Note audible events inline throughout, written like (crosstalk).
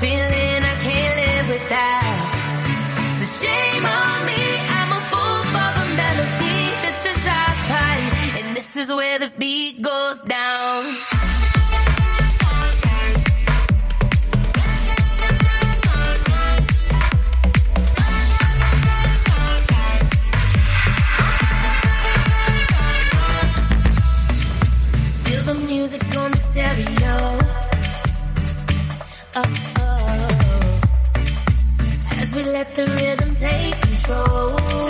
Feeling I can't live without. So shame on me, I'm a fool for the melody. This is our party, and this is where the beat let the rhythm take control.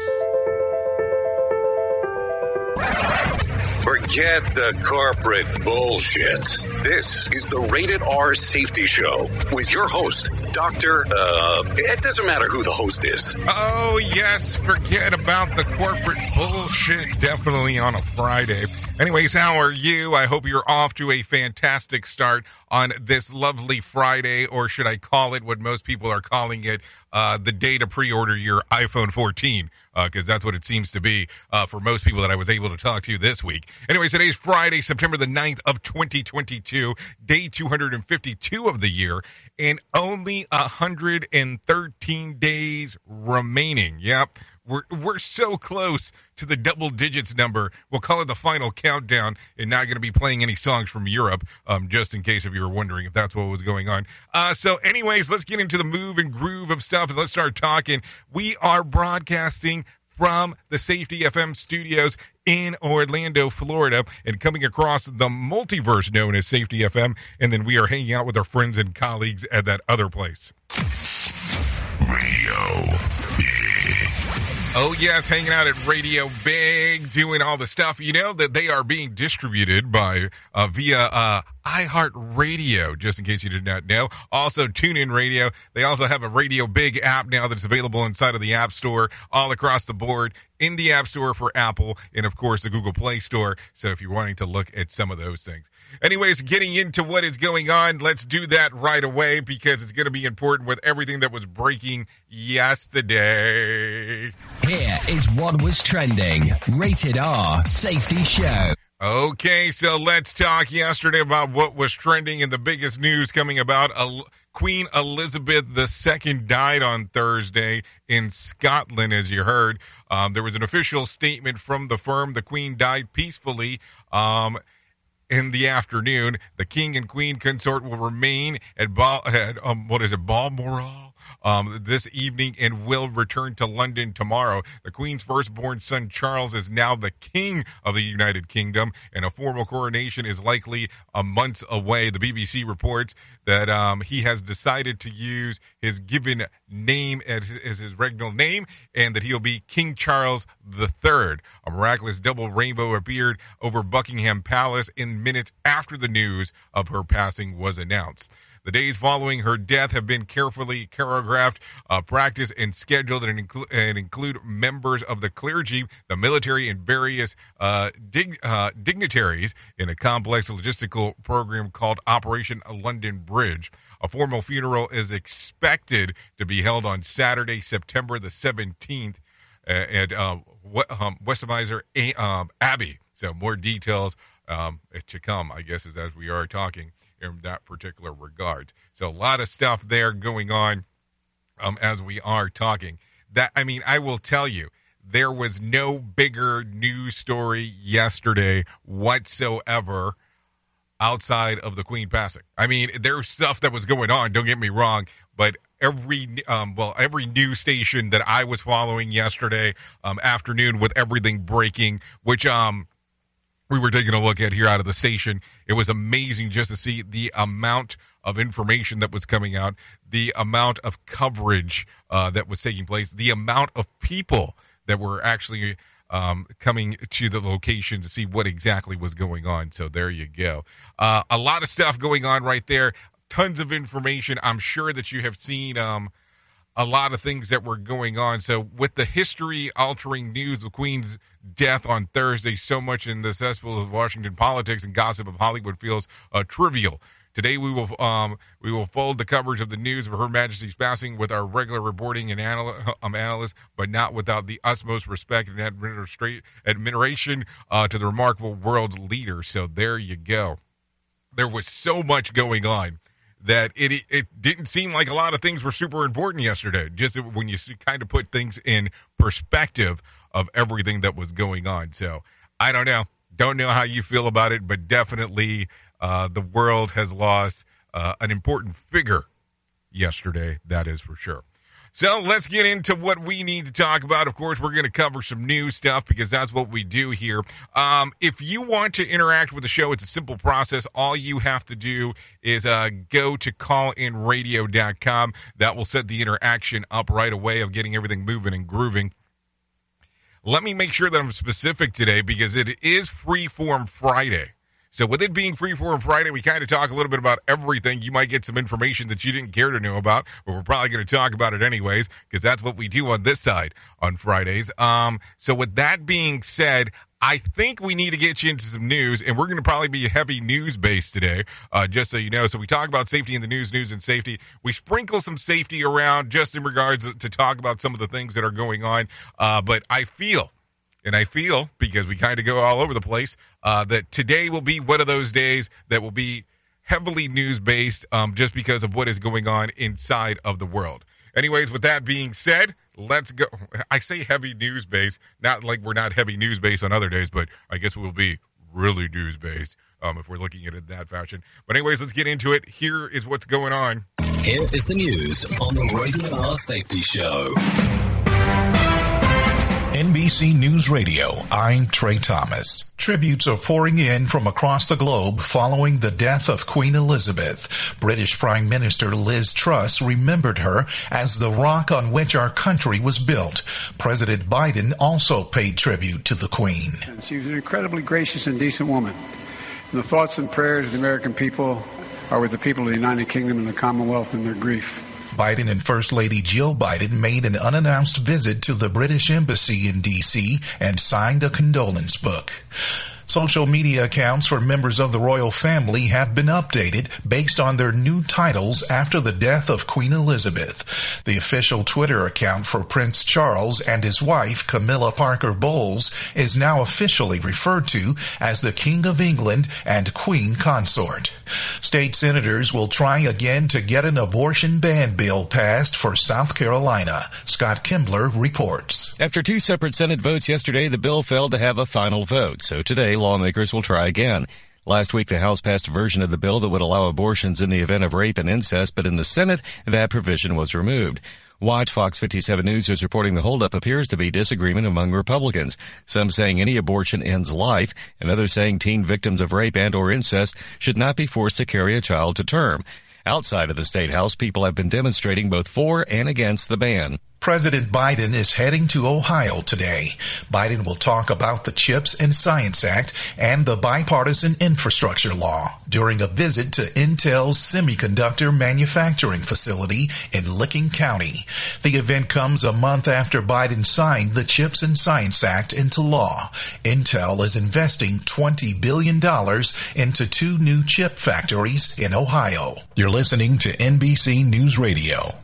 Forget the corporate bullshit. This is the Rated R Safety Show with your host, Dr. Uh, it doesn't matter who the host is. Oh, yes, forget about the corporate bullshit. Definitely on a Friday. Anyways, how are you? I hope you're off to a fantastic start on this lovely Friday, or should I call it what most people are calling it, uh, the day to pre order your iPhone 14 because that's what it seems to be uh, for most people that I was able to talk to this week. Anyways, today's Friday, September the 9th of 2022, day 252 of the year, and only 113 days remaining. Yep. We're, we're so close to the double digits number. We'll call it the final countdown and not going to be playing any songs from Europe, um, just in case if you were wondering if that's what was going on. Uh, so, anyways, let's get into the move and groove of stuff and let's start talking. We are broadcasting from the Safety FM studios in Orlando, Florida, and coming across the multiverse known as Safety FM. And then we are hanging out with our friends and colleagues at that other place. Radio. Oh, yes, hanging out at Radio Big, doing all the stuff. You know that they are being distributed by uh, via uh, iHeartRadio, just in case you did not know. Also, TuneIn Radio. They also have a Radio Big app now that's available inside of the App Store all across the board in the App Store for Apple and, of course, the Google Play Store. So if you're wanting to look at some of those things. Anyways, getting into what is going on, let's do that right away because it's going to be important with everything that was breaking yesterday. Here is what was trending. Rated R Safety Show. Okay, so let's talk yesterday about what was trending and the biggest news coming about. Queen Elizabeth II died on Thursday in Scotland, as you heard. Um, there was an official statement from the firm. The Queen died peacefully. Um, in the afternoon, the king and queen consort will remain at, Bal- at um, what is it, Balmoral um, this evening and will return to London tomorrow. The Queen's firstborn son, Charles, is now the King of the United Kingdom, and a formal coronation is likely a month away. The BBC reports that um, he has decided to use his given name as, his regnal name and that he'll be King Charles III. A miraculous double rainbow appeared over Buckingham Palace in minutes after the news of her passing was announced. The days following her death have been carefully choreographed, uh, practiced, and scheduled, and, and include members of the clergy, the military, and various uh, dig- uh, dignitaries in a complex logistical program called Operation London Bridge. A formal funeral is expected to be held on Saturday, September the 17th uh, at uh, um, Westminster um, Abbey. So more details um, to come, I guess, as we are talking in that particular regard. So a lot of stuff there going on um, as we are talking. That I mean, I will tell you there was no bigger news story yesterday whatsoever outside of the Queen passing. I mean, there's stuff that was going on. Don't get me wrong, but every um, well, every news station that I was following yesterday um, afternoon with everything breaking, which um we were taking a look at here out of the station, it was amazing just to see the amount of information that was coming out, the amount of coverage uh, that was taking place, the amount of people that were actually um, coming to the location to see what exactly was going on. So there you go. Uh, a lot of stuff going on right there. Tons of information. I'm sure that you have seen um, a lot of things that were going on. So with the history altering news of Queen's death on Thursday, so much in the cesspool of Washington politics and gossip of Hollywood feels uh, trivial. Today we will um, we will fold the coverage of the news of Her Majesty's passing with our regular reporting and anal- (laughs) um, analysts, but not without the utmost respect and administra- admiration uh, to the remarkable world leader. So there you go. There was so much going on that it it didn't seem like a lot of things were super important yesterday. Just when you kind of put things in perspective of everything that was going on. So I don't know. Don't know how you feel about it, but definitely uh, the world has lost uh, an important figure yesterday. That is for sure. So let's get into what we need to talk about. Of course, we're going to cover some new stuff because that's what we do here. Um, if you want to interact with the show, it's a simple process. All you have to do is uh, go to callinradio.com. That will set the interaction up right away of getting everything moving and grooving. Let me make sure that I'm specific today because it is Freeform Friday. So, with it being free Freeform Friday, we kind of talk a little bit about everything. You might get some information that you didn't care to know about, but we're probably going to talk about it anyways because that's what we do on this side on Fridays. Um, so, with that being said, I think we need to get you into some news, and we're going to probably be a heavy news based today, uh, just so you know. So, we talk about safety in the news, news and safety. We sprinkle some safety around just in regards to talk about some of the things that are going on. Uh, but I feel and I feel, because we kind of go all over the place, uh, that today will be one of those days that will be heavily news based um, just because of what is going on inside of the world. Anyways, with that being said, let's go. I say heavy news based, not like we're not heavy news based on other days, but I guess we'll be really news based um, if we're looking at it that fashion. But, anyways, let's get into it. Here is what's going on. Here is the news on the Rated R Safety Show. NBC News Radio, I'm Trey Thomas. Tributes are pouring in from across the globe following the death of Queen Elizabeth. British Prime Minister Liz Truss remembered her as the rock on which our country was built. President Biden also paid tribute to the Queen. She was an incredibly gracious and decent woman. And the thoughts and prayers of the American people are with the people of the United Kingdom and the Commonwealth in their grief. Biden and First Lady Jill Biden made an unannounced visit to the British Embassy in D.C. and signed a condolence book. Social media accounts for members of the royal family have been updated based on their new titles after the death of Queen Elizabeth. The official Twitter account for Prince Charles and his wife, Camilla Parker Bowles, is now officially referred to as the King of England and Queen Consort. State senators will try again to get an abortion ban bill passed for South Carolina. Scott Kimbler reports. After two separate Senate votes yesterday, the bill failed to have a final vote. So today, lawmakers will try again. Last week, the House passed a version of the bill that would allow abortions in the event of rape and incest, but in the Senate, that provision was removed. Watch Fox 57 News is reporting the holdup appears to be disagreement among Republicans. Some saying any abortion ends life, and others saying teen victims of rape and or incest should not be forced to carry a child to term. Outside of the State House, people have been demonstrating both for and against the ban. President Biden is heading to Ohio today. Biden will talk about the CHIPS and Science Act and the bipartisan infrastructure law during a visit to Intel's semiconductor manufacturing facility in Licking County. The event comes a month after Biden signed the CHIPS and Science Act into law. Intel is investing $20 billion into two new chip factories in Ohio. You're listening to NBC News Radio.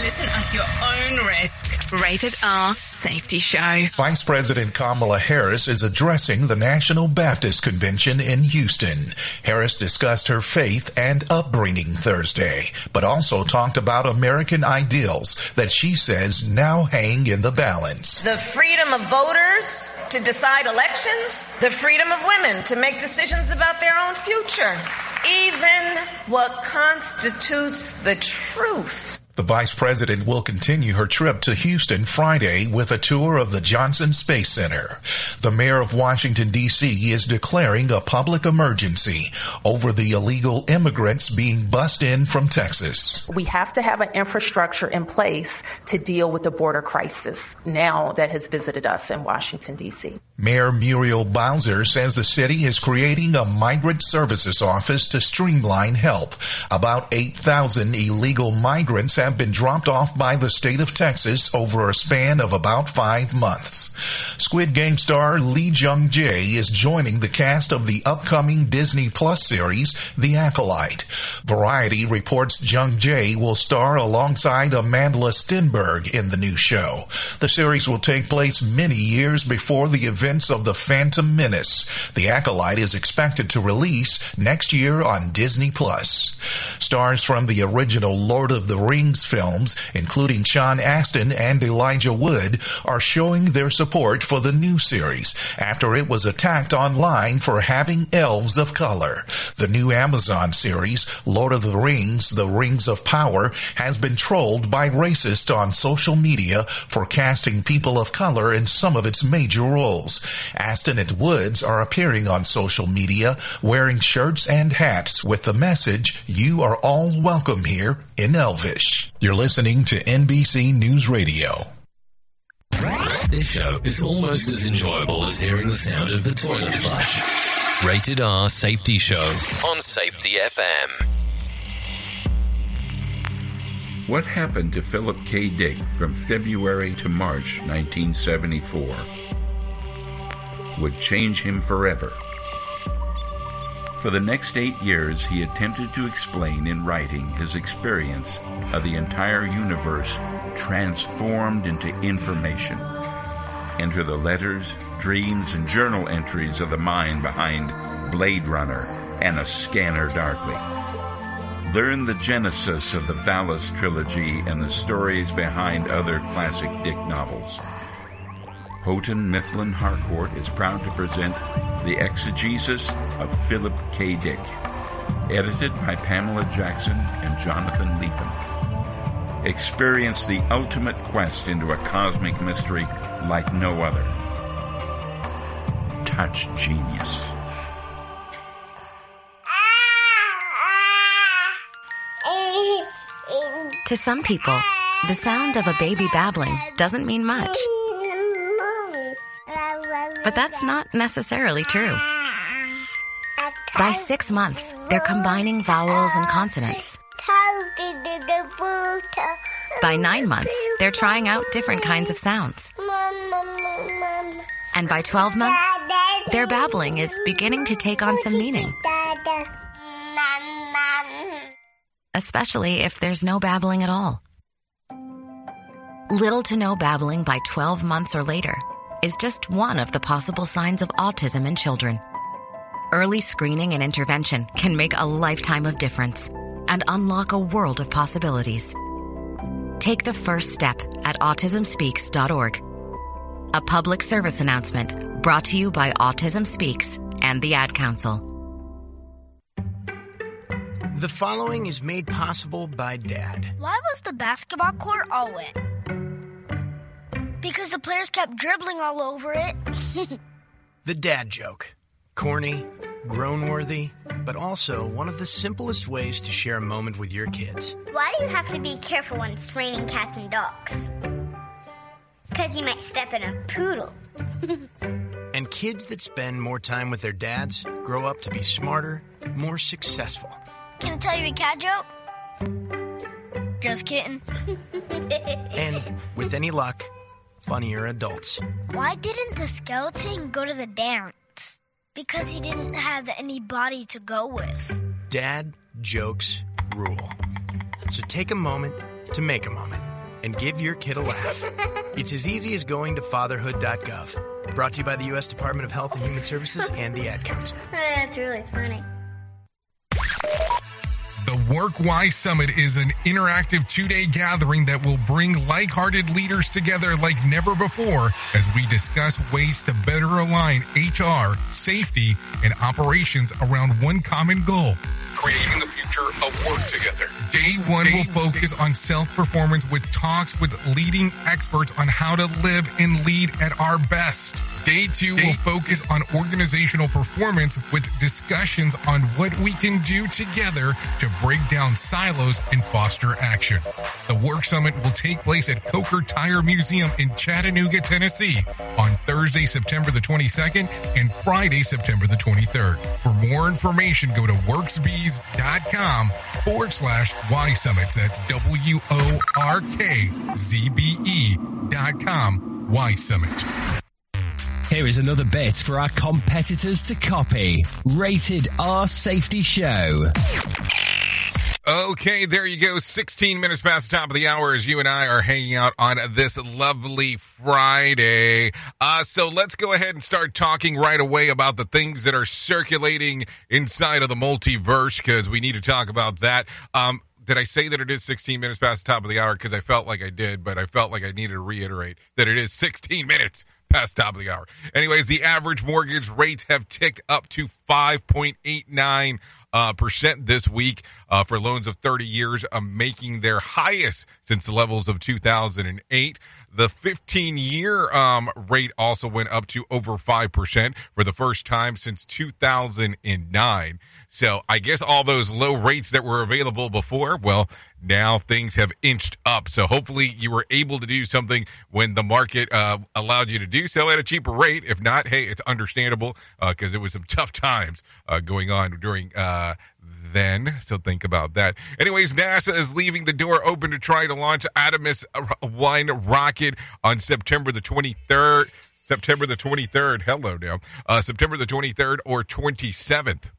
Listen at your own risk. Rated R Safety Show. Vice President Kamala Harris is addressing the National Baptist Convention in Houston. Harris discussed her faith and upbringing Thursday, but also talked about American ideals that she says now hang in the balance. The freedom of voters to decide elections, the freedom of women to make decisions about their own future, even what constitutes the truth. The vice president will continue her trip to Houston Friday with a tour of the Johnson Space Center. The mayor of Washington, D.C. is declaring a public emergency over the illegal immigrants being bussed in from Texas. We have to have an infrastructure in place to deal with the border crisis now that has visited us in Washington, D.C. Mayor Muriel Bowser says the city is creating a migrant services office to streamline help. About 8,000 illegal migrants have been dropped off by the state of Texas over a span of about five months. Squid Game star Lee Jung Jae is joining the cast of the upcoming Disney Plus series, The Acolyte. Variety reports Jung Jae will star alongside Amanda Stenberg in the new show. The series will take place many years before the events of The Phantom Menace. The Acolyte is expected to release next year on Disney Plus. Stars from the original Lord of the Rings films, including Sean Astin and Elijah Wood, are showing their support for the new series after it was attacked online for having elves of color. The new Amazon series, Lord of the Rings, The Rings of Power, has been trolled by racists on social media for casting people of color in some of its major roles. Astin and Woods are appearing on social media wearing shirts and hats with the message, You are all welcome here in Elvish. You're listening to NBC News Radio. This show is almost as enjoyable as hearing the sound of the toilet flush. Rated R Safety Show on Safety FM. What happened to Philip K. Dick from February to March 1974 would change him forever. For the next eight years, he attempted to explain in writing his experience of the entire universe transformed into information. Enter the letters, dreams, and journal entries of the mind behind Blade Runner and A Scanner Darkly. Learn the genesis of the Valis trilogy and the stories behind other classic Dick novels. Houghton Mifflin Harcourt is proud to present The Exegesis of Philip K. Dick, edited by Pamela Jackson and Jonathan Lethem. Experience the ultimate quest into a cosmic mystery like no other. Touch genius. To some people, the sound of a baby babbling doesn't mean much. But that's not necessarily true. By six months, they're combining vowels and consonants. By nine months, they're trying out different kinds of sounds. And by 12 months, their babbling is beginning to take on some meaning. Especially if there's no babbling at all. Little to no babbling by 12 months or later is just one of the possible signs of autism in children. Early screening and intervention can make a lifetime of difference and unlock a world of possibilities. Take the first step at autismspeaks.org. A public service announcement brought to you by Autism Speaks and the Ad Council. The following is made possible by Dad. Why was the basketball court all wet? Because the players kept dribbling all over it. (laughs) The dad joke. Corny, grown worthy, but also one of the simplest ways to share a moment with your kids. Why do you have to be careful when it's raining cats and dogs? Because you might step in a poodle. (laughs) And kids that spend more time with their dads grow up to be smarter, more successful. Can I tell you a cat joke? Just kidding. And with any luck, funnier adults. Why didn't the skeleton go to the dance? Because he didn't have any body to go with. Dad jokes rule. So take a moment to make a moment and give your kid a laugh. (laughs) It's as easy as going to fatherhood.gov. Brought to you by the U.S. Department of Health and Human Services and the Ad Council. (laughs) That's really funny. Work Wise Summit is an interactive two day gathering that will bring like hearted leaders together like never before as we discuss ways to better align HR, safety, and operations around one common goal creating the future of work together. Day one will focus on self performance with talks with leading experts on how to live and lead at our best. Day two will focus on organizational performance with discussions on what we can do together to break down silos and foster action. The Work Summit will take place at Coker Tire Museum in Chattanooga, Tennessee on Thursday, September the 22nd and Friday, September the 23rd. For more information, go to workzbe.com forward slash Y Summits. That's W O R K Z B E dot com Y Summit. Here is another bit for our competitors to copy. Rated R Safety Show. Okay, there you go. 16 minutes past the top of the hour as you and I are hanging out on this lovely Friday. Uh, so let's go ahead and start talking right away about the things that are circulating inside of the multiverse because we need to talk about that. Um, did I say that it is 16 minutes past the top of the hour? Because I felt like I did, but I felt like I needed to reiterate that it is 16 minutes past top of the hour. Anyways, the average mortgage rates have ticked up to 5.89 uh, percent this week uh, for loans of 30 years, uh, making their highest since the levels of 2008. The 15 year um, rate also went up to over 5% for the first time since 2009. So I guess all those low rates that were available before, well, now things have inched up. So hopefully you were able to do something when the market uh, allowed you to do so at a cheaper rate. If not, hey, it's understandable because uh, it was some (laughs) tough times uh, going on during uh, then. So think about that. Anyways, NASA is leaving the door open to try to launch Artemis 1 rocket on September the 23rd. September the 23rd. Hello now. Uh, September the 23rd or 27th.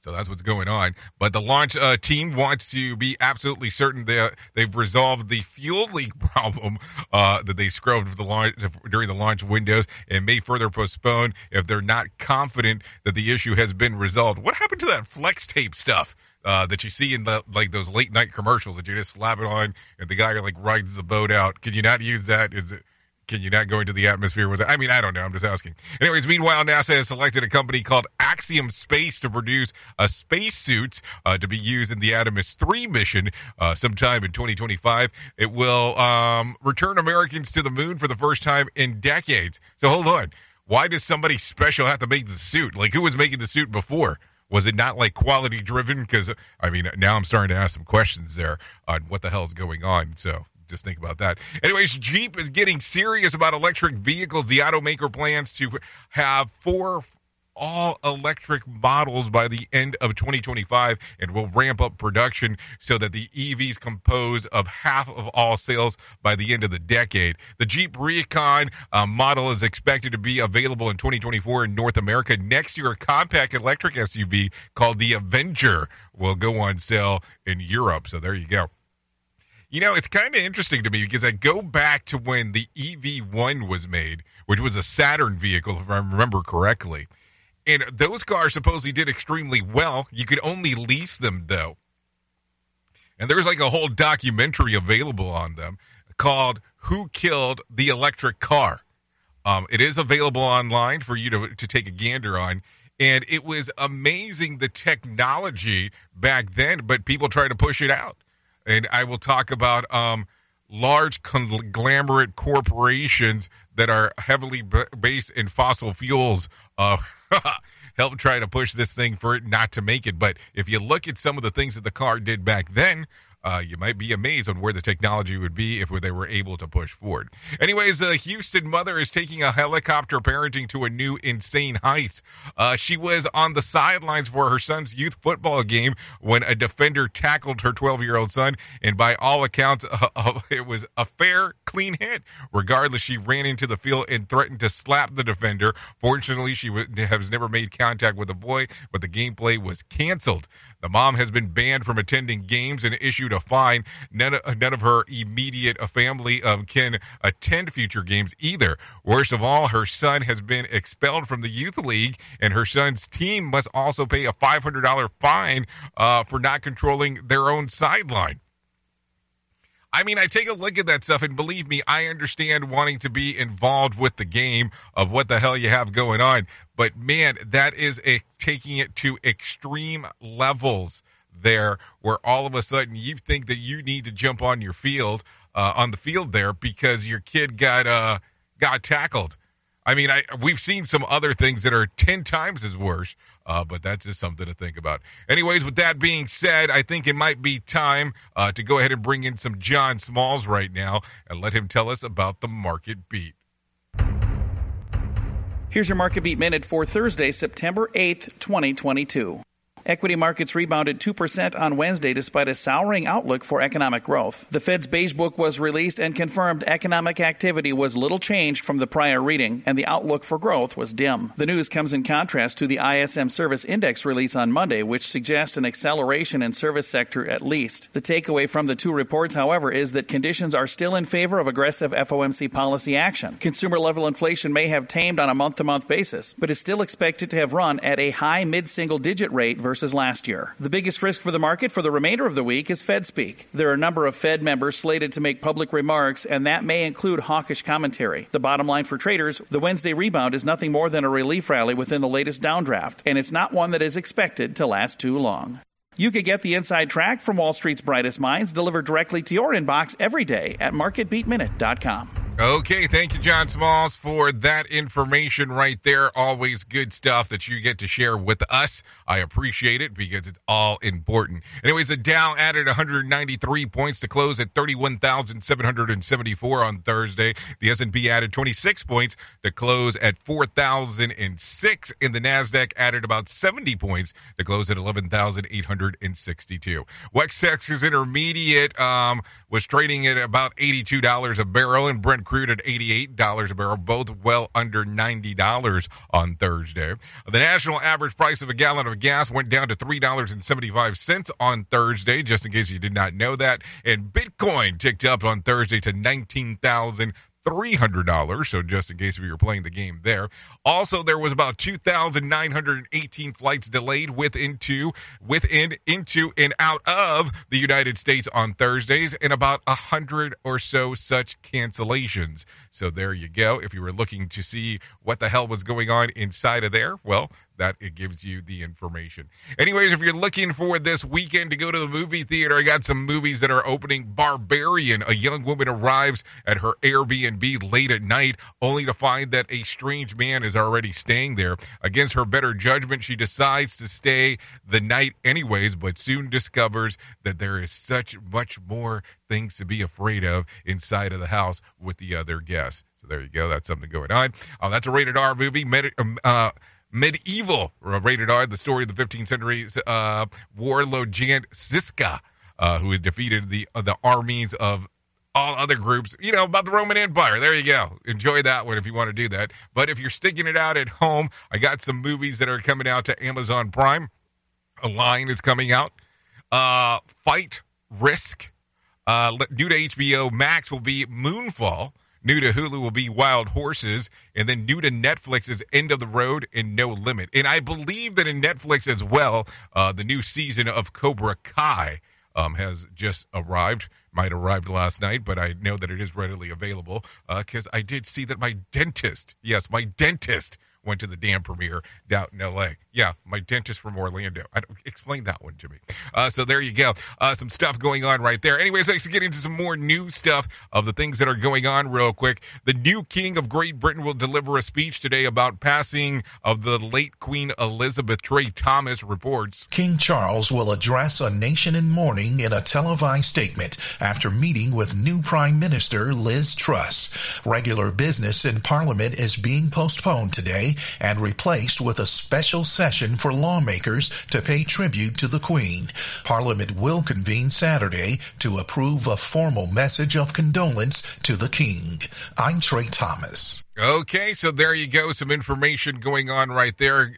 So that's what's going on. But the launch uh, team wants to be absolutely certain that they've resolved the fuel leak (laughs) problem uh, that they scrubbed the launch, during the launch windows and may further postpone if they're not confident that the issue has been resolved. What happened to that flex tape stuff? Uh, that you see in the like those late night commercials that you just slap it on and the guy like rides the boat out. Can you not use that? Is it can you not go into the atmosphere with it? I mean, I don't know. I'm just asking. Anyways, meanwhile, NASA has selected a company called Axiom Space to produce a spacesuit uh, to be used in the Artemis 3 mission uh, sometime in 2025. It will um, return Americans to the moon for the first time in decades. So hold on. Why does somebody special have to make the suit? Like, who was making the suit before? Was it not like quality driven? Because, I mean, now I'm starting to ask some questions there on what the hell is going on. So just think about that. Anyways, Jeep is getting serious about electric vehicles. The automaker plans to have four all electric models by the end of 2025 and will ramp up production so that the EVs compose of half of all sales by the end of the decade. The Jeep Recon uh, model is expected to be available in 2024 in North America. Next year, a compact electric SUV called the Avenger will go on sale in Europe. So there you go. You know, it's kind of interesting to me because I go back to when the EV1 was made, which was a Saturn vehicle, if I remember correctly. And those cars supposedly did extremely well. You could only lease them, though. And there's like a whole documentary available on them called Who Killed the Electric Car? Um, it is available online for you to, to take a gander on. And it was amazing the technology back then, but people try to push it out and I will talk about um, large conglomerate corporations that are heavily b- based in fossil fuels. Uh, (laughs) help try to push this thing for it not to make it. But if you look at some of the things that the car did back then, uh, you might be amazed on where the technology would be if they were able to push forward. Anyways, a Houston mother is taking a helicopter parenting to a new insane height. Uh, she was on the sidelines for her son's youth football game when a defender tackled her 12 year old son, and by all accounts, (laughs) uh, it was a fair, clean hit. Regardless, she ran into the field and threatened to slap the defender. Fortunately, she has never made contact with the boy, but the gameplay was canceled. The mom has been banned from attending games and issued a fine. None of, none of her immediate family um, can attend future games either. Worst of all, her son has been expelled from the youth league, and her son's team must also pay a $500 fine uh, for not controlling their own sideline. I mean, I take a look at that stuff, and believe me, I understand wanting to be involved with the game of what the hell you have going on. But man, that is a, taking it to extreme levels there, where all of a sudden you think that you need to jump on your field, uh, on the field there, because your kid got uh, got tackled. I mean, I we've seen some other things that are ten times as worse. Uh, but that's just something to think about. Anyways, with that being said, I think it might be time uh, to go ahead and bring in some John Smalls right now and let him tell us about the market beat. Here's your market beat minute for Thursday, September 8th, 2022. Equity markets rebounded 2% on Wednesday despite a souring outlook for economic growth. The Fed's Beige Book was released and confirmed economic activity was little changed from the prior reading, and the outlook for growth was dim. The news comes in contrast to the ISM Service Index release on Monday, which suggests an acceleration in service sector at least. The takeaway from the two reports, however, is that conditions are still in favor of aggressive FOMC policy action. Consumer level inflation may have tamed on a month to month basis, but is still expected to have run at a high mid single digit rate versus last year. The biggest risk for the market for the remainder of the week is Fed speak. There are a number of Fed members slated to make public remarks, and that may include hawkish commentary. The bottom line for traders the Wednesday rebound is nothing more than a relief rally within the latest downdraft, and it's not one that is expected to last too long. You could get the inside track from Wall Street's brightest minds delivered directly to your inbox every day at marketbeatminute.com. Okay, thank you, John Smalls, for that information right there. Always good stuff that you get to share with us. I appreciate it because it's all important. Anyways, the Dow added 193 points to close at 31,774 on Thursday. The S&P added 26 points to close at 4,006, and the Nasdaq added about 70 points to close at 11,862. West Texas Intermediate um, was trading at about $82 a barrel, and Brent crude at $88 a barrel, both well under $90 on Thursday. The national average price of a gallon of gas went down to $3.75 on Thursday, just in case you did not know that. And Bitcoin ticked up on Thursday to 19,000. $300. So, just in case if you were playing the game there. Also, there was about 2,918 flights delayed within to, within, into, and out of the United States on Thursdays, and about 100 or so such cancellations. So, there you go. If you were looking to see what the hell was going on inside of there, well, that it gives you the information. Anyways, if you're looking for this weekend to go to the movie theater, I got some movies that are opening. Barbarian, a young woman arrives at her Airbnb late at night, only to find that a strange man is already staying there. Against her better judgment, she decides to stay the night anyways, but soon discovers that there is such much more things to be afraid of inside of the house with the other guests. So there you go. That's something going on. Oh, that's a rated R movie. Med- uh, Medieval, rated R, the story of the 15th century uh, warlord Jan Žižka, uh, who defeated the uh, the armies of all other groups, you know, about the Roman Empire. There you go. Enjoy that one if you want to do that. But if you're sticking it out at home, I got some movies that are coming out to Amazon Prime. A line is coming out. Uh, Fight Risk. Uh, new to HBO Max will be Moonfall. New to Hulu will be Wild Horses, and then new to Netflix is End of the Road and No Limit. And I believe that in Netflix as well, uh, the new season of Cobra Kai um, has just arrived. Might arrived last night, but I know that it is readily available because uh, I did see that my dentist, yes, my dentist went to the damn premiere down in L.A. Yeah, my dentist from Orlando. I don't, explain that one to me. Uh, so there you go. Uh, some stuff going on right there. Anyways, let's get into some more new stuff of the things that are going on real quick. The new king of Great Britain will deliver a speech today about passing of the late Queen Elizabeth. Trey Thomas reports. King Charles will address a nation in mourning in a televised statement after meeting with new Prime Minister Liz Truss. Regular business in Parliament is being postponed today and replaced with a special session for lawmakers to pay tribute to the Queen. Parliament will convene Saturday to approve a formal message of condolence to the King. I'm Trey Thomas. Okay, so there you go. Some information going on right there.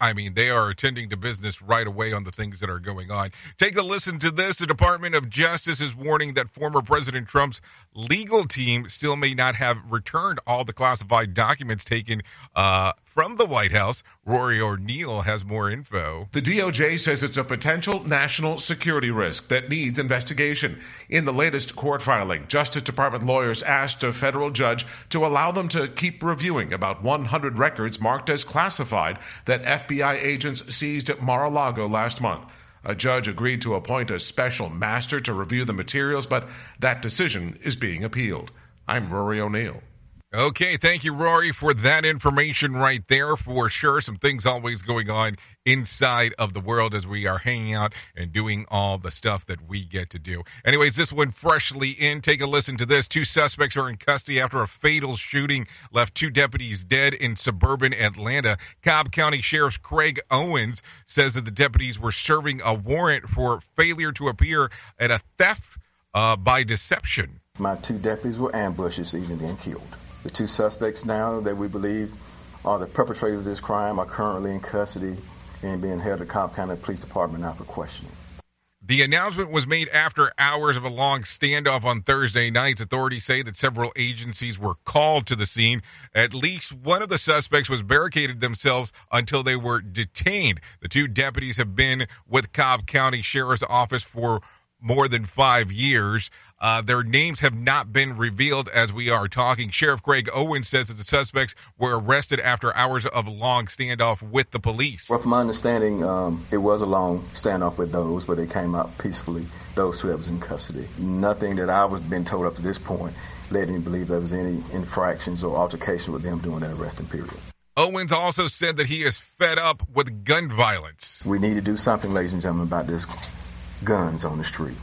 I mean, they are attending to business right away on the things that are going on. Take a listen to this. The Department of Justice is warning that former President Trump's legal team still may not have returned all the classified documents taken uh, from the White House. Rory O'Neill has more info. The DOJ says it's a potential national security risk that needs investigation. In the latest court filing, Justice Department lawyers asked a federal judge to allow them to keep reviewing about 100 records marked as classified that FBI agents seized at Mar a Lago last month. A judge agreed to appoint a special master to review the materials, but that decision is being appealed. I'm Rory O'Neill. Okay, thank you, Rory, for that information right there. For sure, some things always going on inside of the world as we are hanging out and doing all the stuff that we get to do. Anyways, this one freshly in. Take a listen to this. Two suspects are in custody after a fatal shooting left two deputies dead in suburban Atlanta. Cobb County Sheriff Craig Owens says that the deputies were serving a warrant for failure to appear at a theft uh, by deception. My two deputies were ambushed this evening and killed. The two suspects now that we believe are the perpetrators of this crime are currently in custody and being held at Cobb County Police Department now for questioning. The announcement was made after hours of a long standoff on Thursday nights. Authorities say that several agencies were called to the scene. At least one of the suspects was barricaded themselves until they were detained. The two deputies have been with Cobb County Sheriff's Office for more than five years. Uh, their names have not been revealed as we are talking. Sheriff Craig Owens says that the suspects were arrested after hours of long standoff with the police. Well, from my understanding, um, it was a long standoff with those, but they came out peacefully. Those two that was in custody. Nothing that I was been told up to this point led me to believe there was any infractions or altercation with them during that arresting period. Owens also said that he is fed up with gun violence. We need to do something, ladies and gentlemen, about this guns on the street.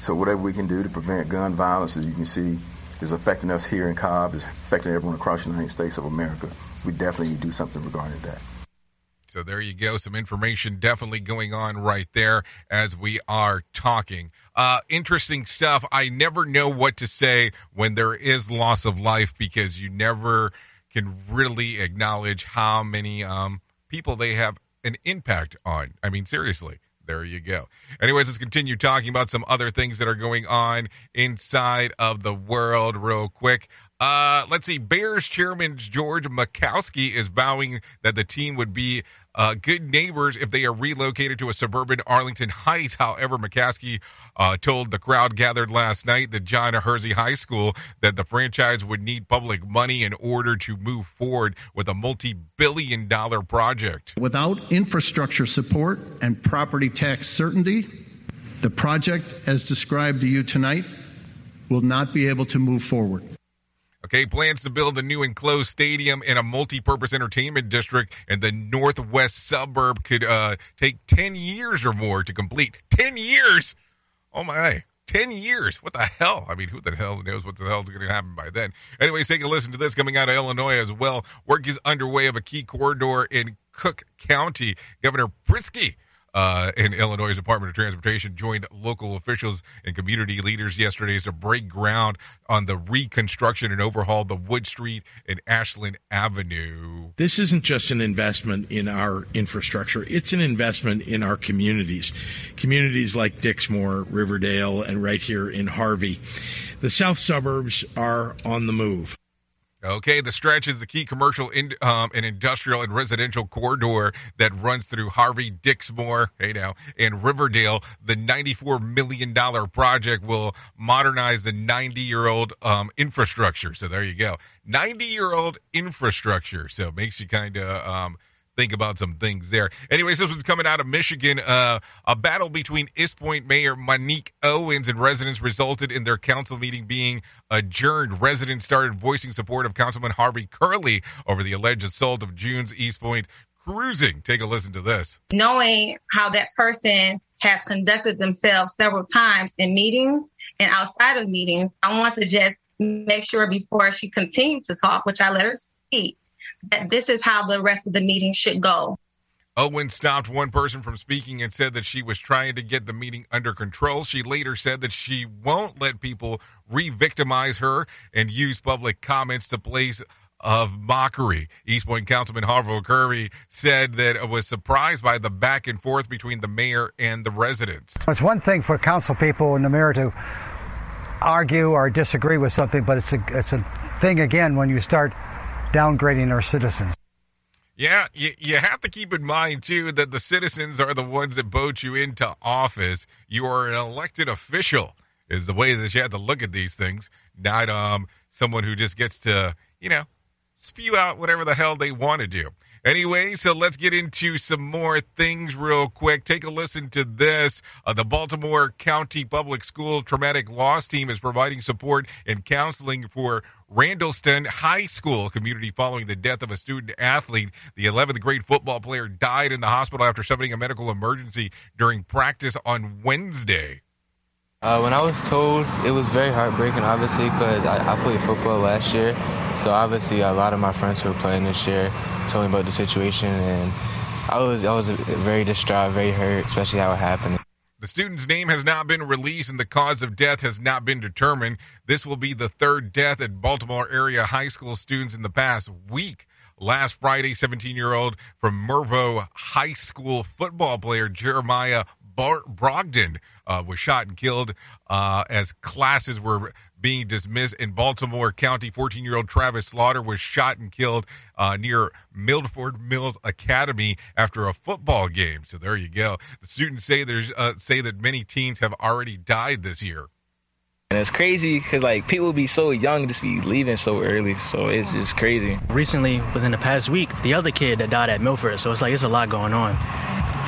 So whatever we can do to prevent gun violence, as you can see, is affecting us here in Cobb, is affecting everyone across the United States of America. We definitely need to do something regarding that. So there you go. Some information definitely going on right there as we are talking. Uh, interesting stuff. I never know what to say when there is loss of life because you never can really acknowledge how many um, people they have an impact on. I mean, seriously. There you go. Anyways, let's continue talking about some other things that are going on inside of the world real quick. Uh, let's see. Bears chairman George McCaskey is vowing that the team would be uh, good neighbors if they are relocated to a suburban Arlington Heights. However, McCaskey uh, told the crowd gathered last night at John Hersey High School that the franchise would need public money in order to move forward with a multi billion dollar project. Without infrastructure support and property tax certainty, the project, as described to you tonight, will not be able to move forward. Okay, plans to build a new enclosed stadium in a multi-purpose entertainment district in the northwest suburb could uh, take 10 years or more to complete. 10 years? Oh my. 10 years. What the hell? I mean, who the hell knows what the hell is going to happen by then? Anyways, take a listen to this coming out of Illinois as well. Work is underway of a key corridor in Cook County. Governor Pritzker uh, in Illinois Department of Transportation joined local officials and community leaders yesterday to break ground on the reconstruction and overhaul the Wood Street and Ashland Avenue. This isn't just an investment in our infrastructure, it's an investment in our communities. Communities like Dixmoor, Riverdale, and right here in Harvey. The south suburbs are on the move. Okay, the stretch is the key commercial in, um, and industrial and residential corridor that runs through Harvey, Dixmoor, hey now, and Riverdale. The $94 million project will modernize the 90 year old um, infrastructure. So there you go. 90 year old infrastructure. So it makes you kind of. Um, think about some things there. Anyways, this was coming out of Michigan. Uh, a battle between Eastpointe Mayor Monique Owens and residents resulted in their council meeting being adjourned. Residents started voicing support of Councilman Harvey Curley over the alleged assault of June's Eastpointe cruising. Take a listen to this. Knowing how that person has conducted themselves several times in meetings and outside of meetings, I want to just make sure before she continued to talk, which I let her speak, that this is how the rest of the meeting should go. Owen stopped one person from speaking and said that she was trying to get the meeting under control. She later said that she won't let people re victimize her and use public comments to place of mockery. Eastpointe Councilman Harvey Curley said that it was surprised by the back and forth between the mayor and the residents. It's one thing for council people and the mayor to argue or disagree with something, but it's a, it's a thing again when you start downgrading our citizens. Yeah, you, you have to keep in mind, too, that the citizens are the ones that vote you into office. You are an elected official, is the way that you have to look at these things, not um, someone who just gets to, you know, spew out whatever the hell they want to do. Anyway, so let's get into some more things real quick. Take a listen to this. Uh, the Baltimore County Public School Traumatic Loss Team is providing support and counseling for Randallstown High School community following the death of a student athlete. The 11th grade football player died in the hospital after suffering a medical emergency during practice on Wednesday. Uh, when I was told, it was very heartbreaking, obviously, because I, I, played football last year. So obviously, a lot of my friends who were playing this year told me about the situation, and I was I was very distraught, very hurt, especially how it happened. The student's name has not been released and the cause of death has not been determined. This will be the third death at Baltimore area high school students in the past week. Last Friday, 17 year old from Mervo High School football player Jeremiah Bar- Brogdon uh, was shot and killed uh, as classes were being dismissed in Baltimore County. 14 year old Travis Slaughter was shot and killed uh, near Milford Mills Academy after a football game. So there you go. The students say there's uh, say that many teens have already died this year. And it's crazy because like people be so young, just be leaving so early. So it's just crazy. Recently, within the past week, the other kid that died at Milford. So it's like it's a lot going on.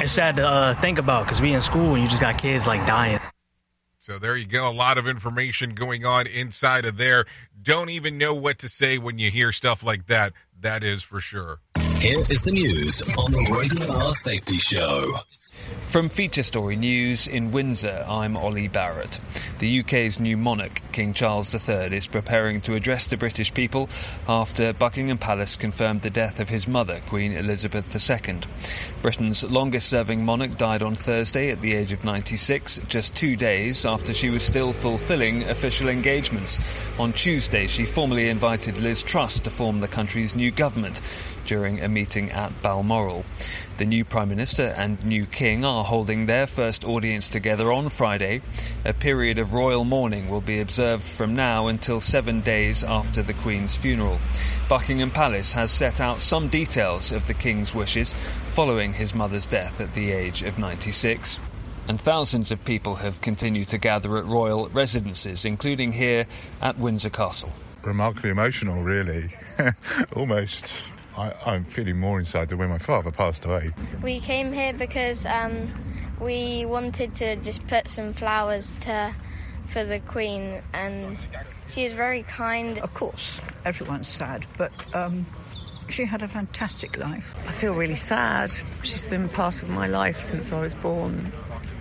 It's sad to uh, think about because we in school and you just got kids like dying. So there you go. A lot of information going on inside of there. Don't even know what to say when you hear stuff like that. That is for sure. Here is the news on the Rated R Safety Show. From Feature Story News in Windsor, I'm Ollie Barrett. The UK's new monarch, King Charles III, is preparing to address the British people after Buckingham Palace confirmed the death of his mother, Queen Elizabeth II. Britain's longest serving monarch died on Thursday at the age of 96, just two days after she was still fulfilling official engagements. On Tuesday, she formally invited Liz Truss to form the country's new government during a meeting at Balmoral. The new Prime Minister and new King are holding their first audience together on Friday. A period of royal mourning will be observed from now until seven days after the Queen's funeral. Buckingham Palace has set out some details of the King's wishes following his mother's death at the age of 96 and thousands of people have continued to gather at royal residences, including here at Windsor Castle. Remarkably emotional, really. (laughs) Almost I, am feeling more inside than when my father passed away. We came here because um, we wanted to just put some flowers to for the Queen, and she is very kind. Of course, everyone's sad, but um, she had a fantastic life. I feel really sad. She's been part of my life since I was born,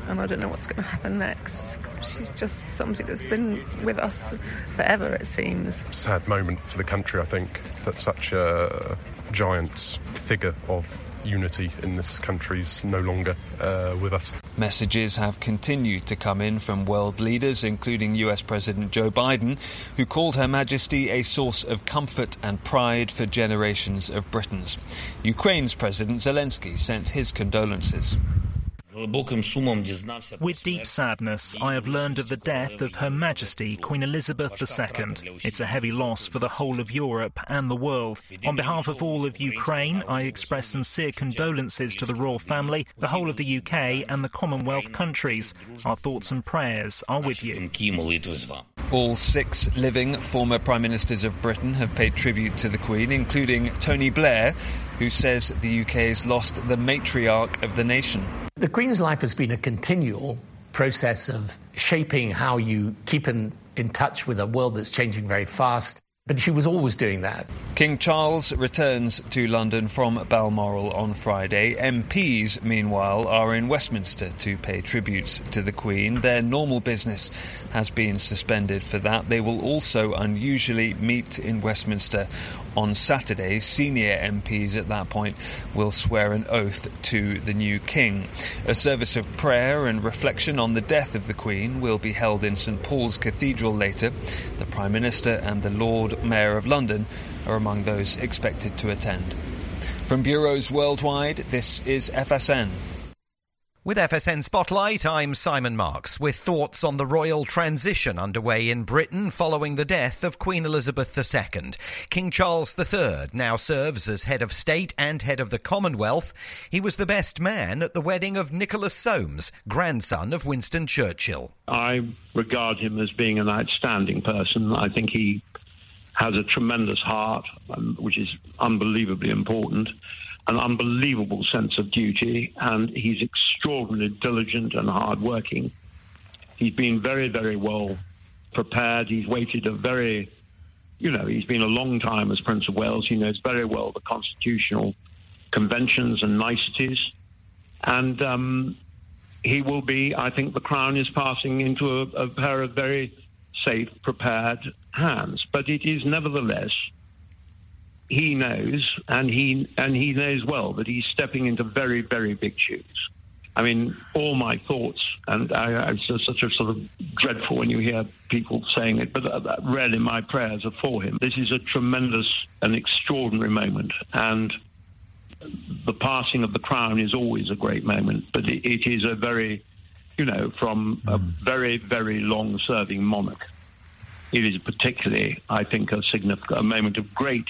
and I don't know what's going to happen next. She's just somebody that's been with us forever, it seems. Sad moment for the country, I think, that such a giant figure of unity in this country is no longer uh, with us. Messages have continued to come in from world leaders, including US President Joe Biden, who called Her Majesty a source of comfort and pride for generations of Britons. Ukraine's President Zelensky sent his condolences. With deep sadness, I have learned of the death of Her Majesty Queen Elizabeth II. It's a heavy loss for the whole of Europe and the world. On behalf of all of Ukraine, I express sincere condolences to the royal family, the whole of the UK, and the Commonwealth countries. Our thoughts and prayers are with you. All six living former Prime Ministers of Britain have paid tribute to the Queen, including Tony Blair, who says the UK has lost the matriarch of the nation. The Queen's life has been a continual process of shaping how you keep in, in touch with a world that's changing very fast. But she was always doing that. King Charles returns to London from Balmoral on Friday. MPs, meanwhile, are in Westminster to pay tributes to the Queen. Their normal business has been suspended for that. They will also unusually meet in Westminster on Saturday, senior MPs at that point will swear an oath to the new king. A service of prayer and reflection on the death of the Queen will be held in St Paul's Cathedral later. The Prime Minister and the Lord Mayor of London are among those expected to attend. From bureaus worldwide, this is FSN. With FSN Spotlight, I'm Simon Marks with thoughts on the royal transition underway in Britain following the death of Queen Elizabeth II. King Charles III now serves as head of state and head of the Commonwealth. He was the best man at the wedding of Nicholas Soames, grandson of Winston Churchill. I regard him as being an outstanding person. I think he has a tremendous heart, um, which is unbelievably important an unbelievable sense of duty, and he's extraordinarily diligent and hardworking. He's been very, very well prepared. He's waited a very, you know, he's been a long time as Prince of Wales. He knows very well the constitutional conventions and niceties, and um, he will be. I think the crown is passing into a, a pair of very safe, prepared hands. But it is nevertheless he knows, and he and he knows well that he's stepping into very, very big shoes. I mean, all my thoughts, and I, it's such a sort of dreadful when you hear people saying it, but uh, really my prayers are for him. This is a tremendous and extraordinary moment, and the passing of the crown is always a great moment, but it, it is a very, you know, from a hmm. very, very long-serving monarch. It is particularly, I think, a significant, a moment of great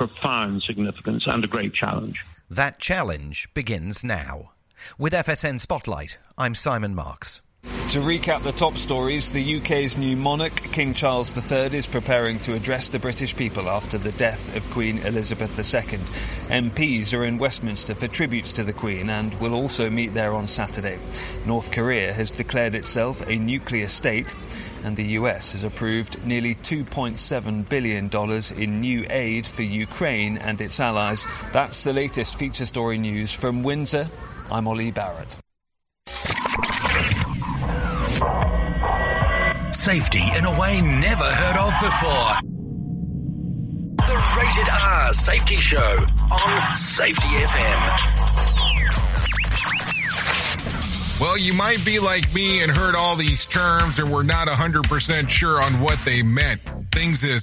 profound significance and a great challenge. That challenge begins now. With FSN Spotlight, I'm Simon Marks. To recap the top stories, the UK's new monarch, King Charles III, is preparing to address the British people after the death of Queen Elizabeth II. MPs are in Westminster for tributes to the Queen and will also meet there on Saturday. North Korea has declared itself a nuclear state, and the US has approved nearly $2.7 billion in new aid for Ukraine and its allies. That's the latest feature story news from Windsor. I'm Ollie Barrett. Safety in a way never heard of before. The Rated R Safety Show on Safety FM. Well, you might be like me and heard all these terms and were not 100% sure on what they meant. Things as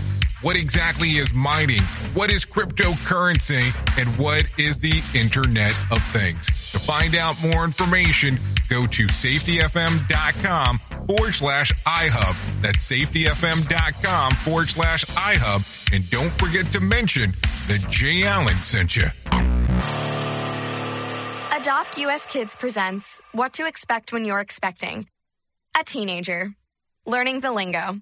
what exactly is mining? What is cryptocurrency? And what is the Internet of Things? To find out more information, go to safetyfm.com forward slash iHub. That's safetyfm.com forward slash iHub. And don't forget to mention that Jay Allen sent you. Adopt US Kids presents What to Expect When You're Expecting. A teenager. Learning the lingo.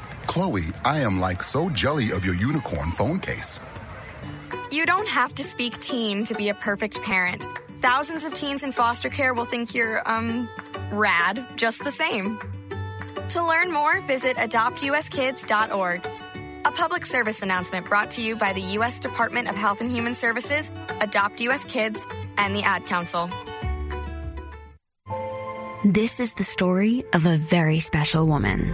Chloe, I am like so jelly of your unicorn phone case. You don't have to speak teen to be a perfect parent. Thousands of teens in foster care will think you're, um, rad just the same. To learn more, visit adoptuskids.org. A public service announcement brought to you by the U.S. Department of Health and Human Services, Adopt U.S. Kids, and the Ad Council. This is the story of a very special woman.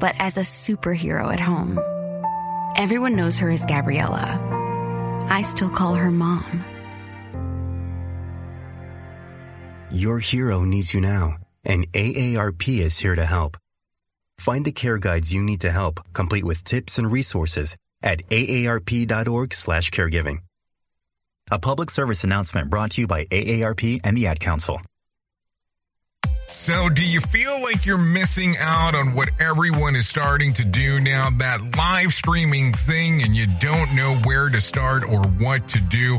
but as a superhero at home. Everyone knows her as Gabriella. I still call her mom. Your hero needs you now, and AARP is here to help. Find the care guides you need to help, complete with tips and resources at aarp.org/caregiving. A public service announcement brought to you by AARP and the Ad Council. So, do you feel like you're missing out on what everyone is starting to do now? That live streaming thing, and you don't know where to start or what to do?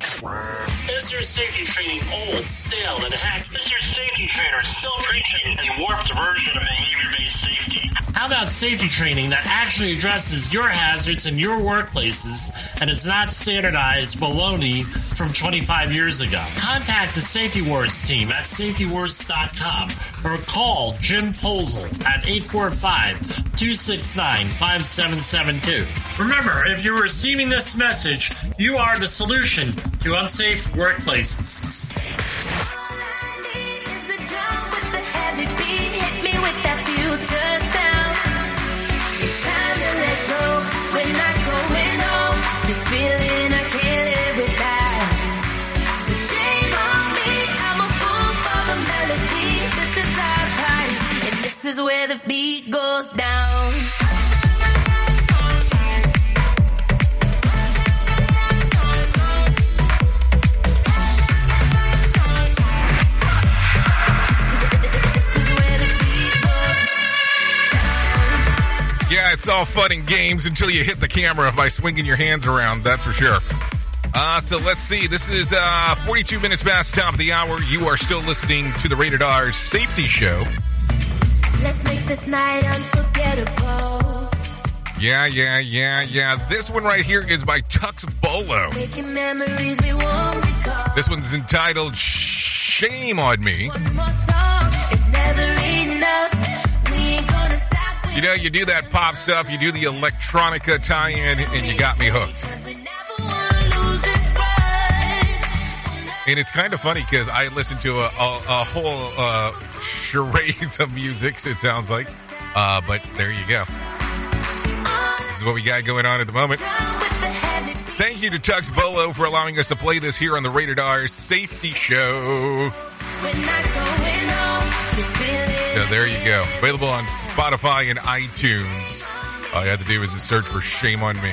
Is your safety training old, stale, and hacked? Is your safety trainer still preaching a warped version of behavior-based safety? How about safety training that actually addresses your hazards in your workplaces and is not standardized baloney from 25 years ago? Contact the Safety Wars team at safetywars.com or call Jim Posel at 845-269-5772. Remember, if you're receiving this message, you are the solution to unsafe workplaces. This is where the beat goes down. All fun and games until you hit the camera by swinging your hands around, that's for sure. Uh, so let's see. This is uh, 42 minutes past top of the hour. You are still listening to the Rated R Safety Show. Let's make this night unforgettable. Yeah, yeah, yeah, yeah. This one right here is by Tux Bolo. Making memories we won't recall. This one's entitled Shame on Me. One more song is never enough. You know, you do that pop stuff, you do the electronica tie in, and you got me hooked. And it's kind of funny because I listen to a, a, a whole uh, charades of music, it sounds like. Uh, but there you go. This is what we got going on at the moment. Thank you to Tux Bolo for allowing us to play this here on the Rated R Safety Show. So there you go. Available on Spotify and iTunes. All you have to do is just search for Shame on Me.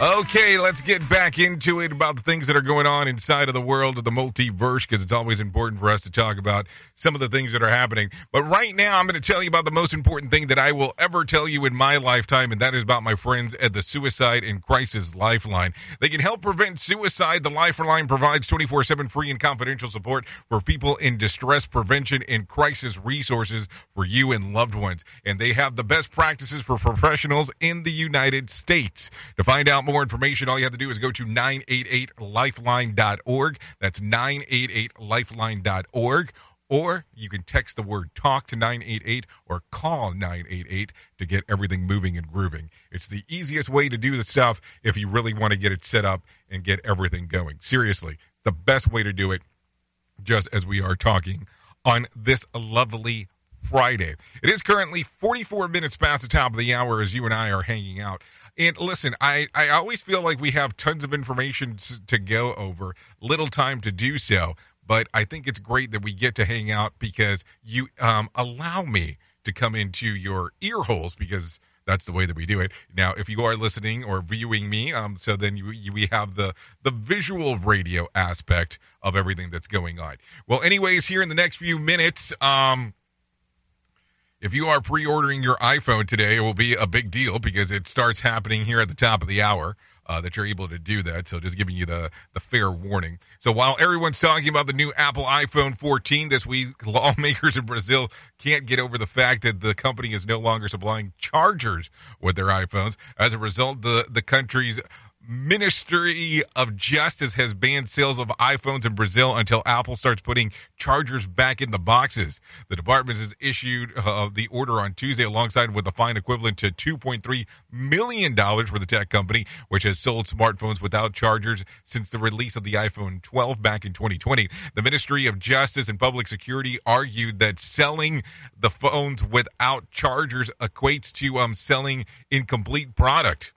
Okay, let's get back into it about the things that are going on inside of the world of the multiverse because it's always important for us to talk about some of the things that are happening. But right now, I'm going to tell you about the most important thing that I will ever tell you in my lifetime, and that is about my friends at the Suicide and Crisis Lifeline. They can help prevent suicide. The Lifeline provides 24 7 free and confidential support for people in distress prevention and crisis resources for you and loved ones. And they have the best practices for professionals in the United States. To find out more information, all you have to do is go to 988lifeline.org. That's 988lifeline.org. Or you can text the word talk to 988 or call 988 to get everything moving and grooving. It's the easiest way to do the stuff if you really want to get it set up and get everything going. Seriously, the best way to do it, just as we are talking on this lovely Friday. It is currently 44 minutes past the top of the hour as you and I are hanging out. And listen, I, I always feel like we have tons of information to go over, little time to do so. But I think it's great that we get to hang out because you um, allow me to come into your ear holes because that's the way that we do it. Now, if you are listening or viewing me, um, so then you, you, we have the the visual radio aspect of everything that's going on. Well, anyways, here in the next few minutes, um, if you are pre-ordering your iPhone today, it will be a big deal because it starts happening here at the top of the hour. uh, that you're able to do that. So just giving you the the fair warning. So while everyone's talking about the new Apple iPhone 14 this week, (laughs) lawmakers in Brazil can't get over the fact that the company is no longer supplying chargers with their iPhones. As a result, the the country's Ministry of Justice has banned sales of iPhones in Brazil until Apple starts putting chargers back in the boxes. The department has issued uh, the order on Tuesday alongside with a fine equivalent to 2.3 million dollars for the tech company, which has sold smartphones without chargers since the release of the iPhone 12 back in 2020. The Ministry of Justice and Public Security argued that selling the phones without chargers equates to um, selling incomplete product.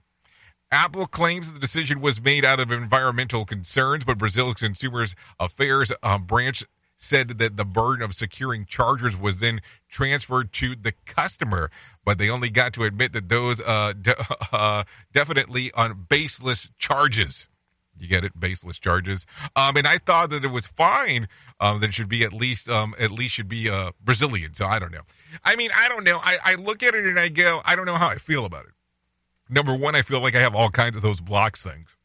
Apple claims the decision was made out of environmental concerns, but Brazil's Consumers Affairs um, branch said that the burden of securing chargers was then transferred to the customer, but they only got to admit that those uh, de- (laughs) uh, definitely on baseless charges. You get it, baseless charges. Um, and I thought that it was fine. Um, that it should be at least, um, at least should be uh, Brazilian. So I don't know. I mean, I don't know. I, I look at it and I go, I don't know how I feel about it. Number one, I feel like I have all kinds of those blocks things.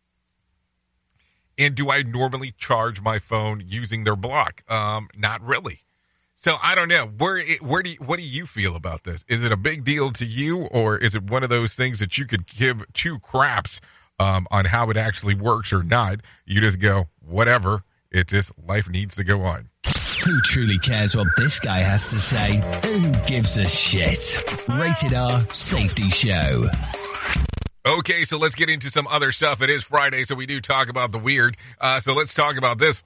And do I normally charge my phone using their block? Um, not really. So I don't know. Where where do you, what do you feel about this? Is it a big deal to you, or is it one of those things that you could give two craps um, on how it actually works or not? You just go whatever. It just life needs to go on. Who truly cares what this guy has to say? Who gives a shit? Rated R Safety Show. Okay, so let's get into some other stuff. It is Friday, so we do talk about the weird. Uh, so let's talk about this.